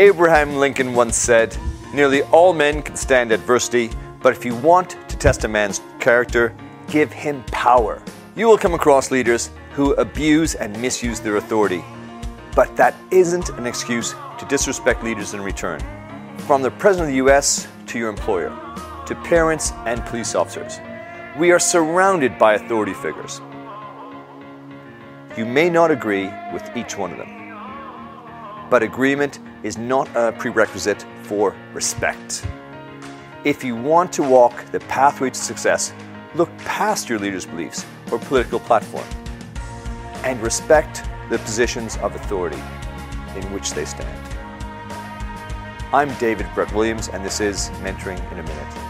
Abraham Lincoln once said, Nearly all men can stand adversity, but if you want to test a man's character, give him power. You will come across leaders who abuse and misuse their authority, but that isn't an excuse to disrespect leaders in return. From the President of the US to your employer, to parents and police officers, we are surrounded by authority figures. You may not agree with each one of them, but agreement is not a prerequisite for respect. If you want to walk the pathway to success, look past your leader's beliefs or political platform and respect the positions of authority in which they stand. I'm David Brett Williams, and this is Mentoring in a Minute.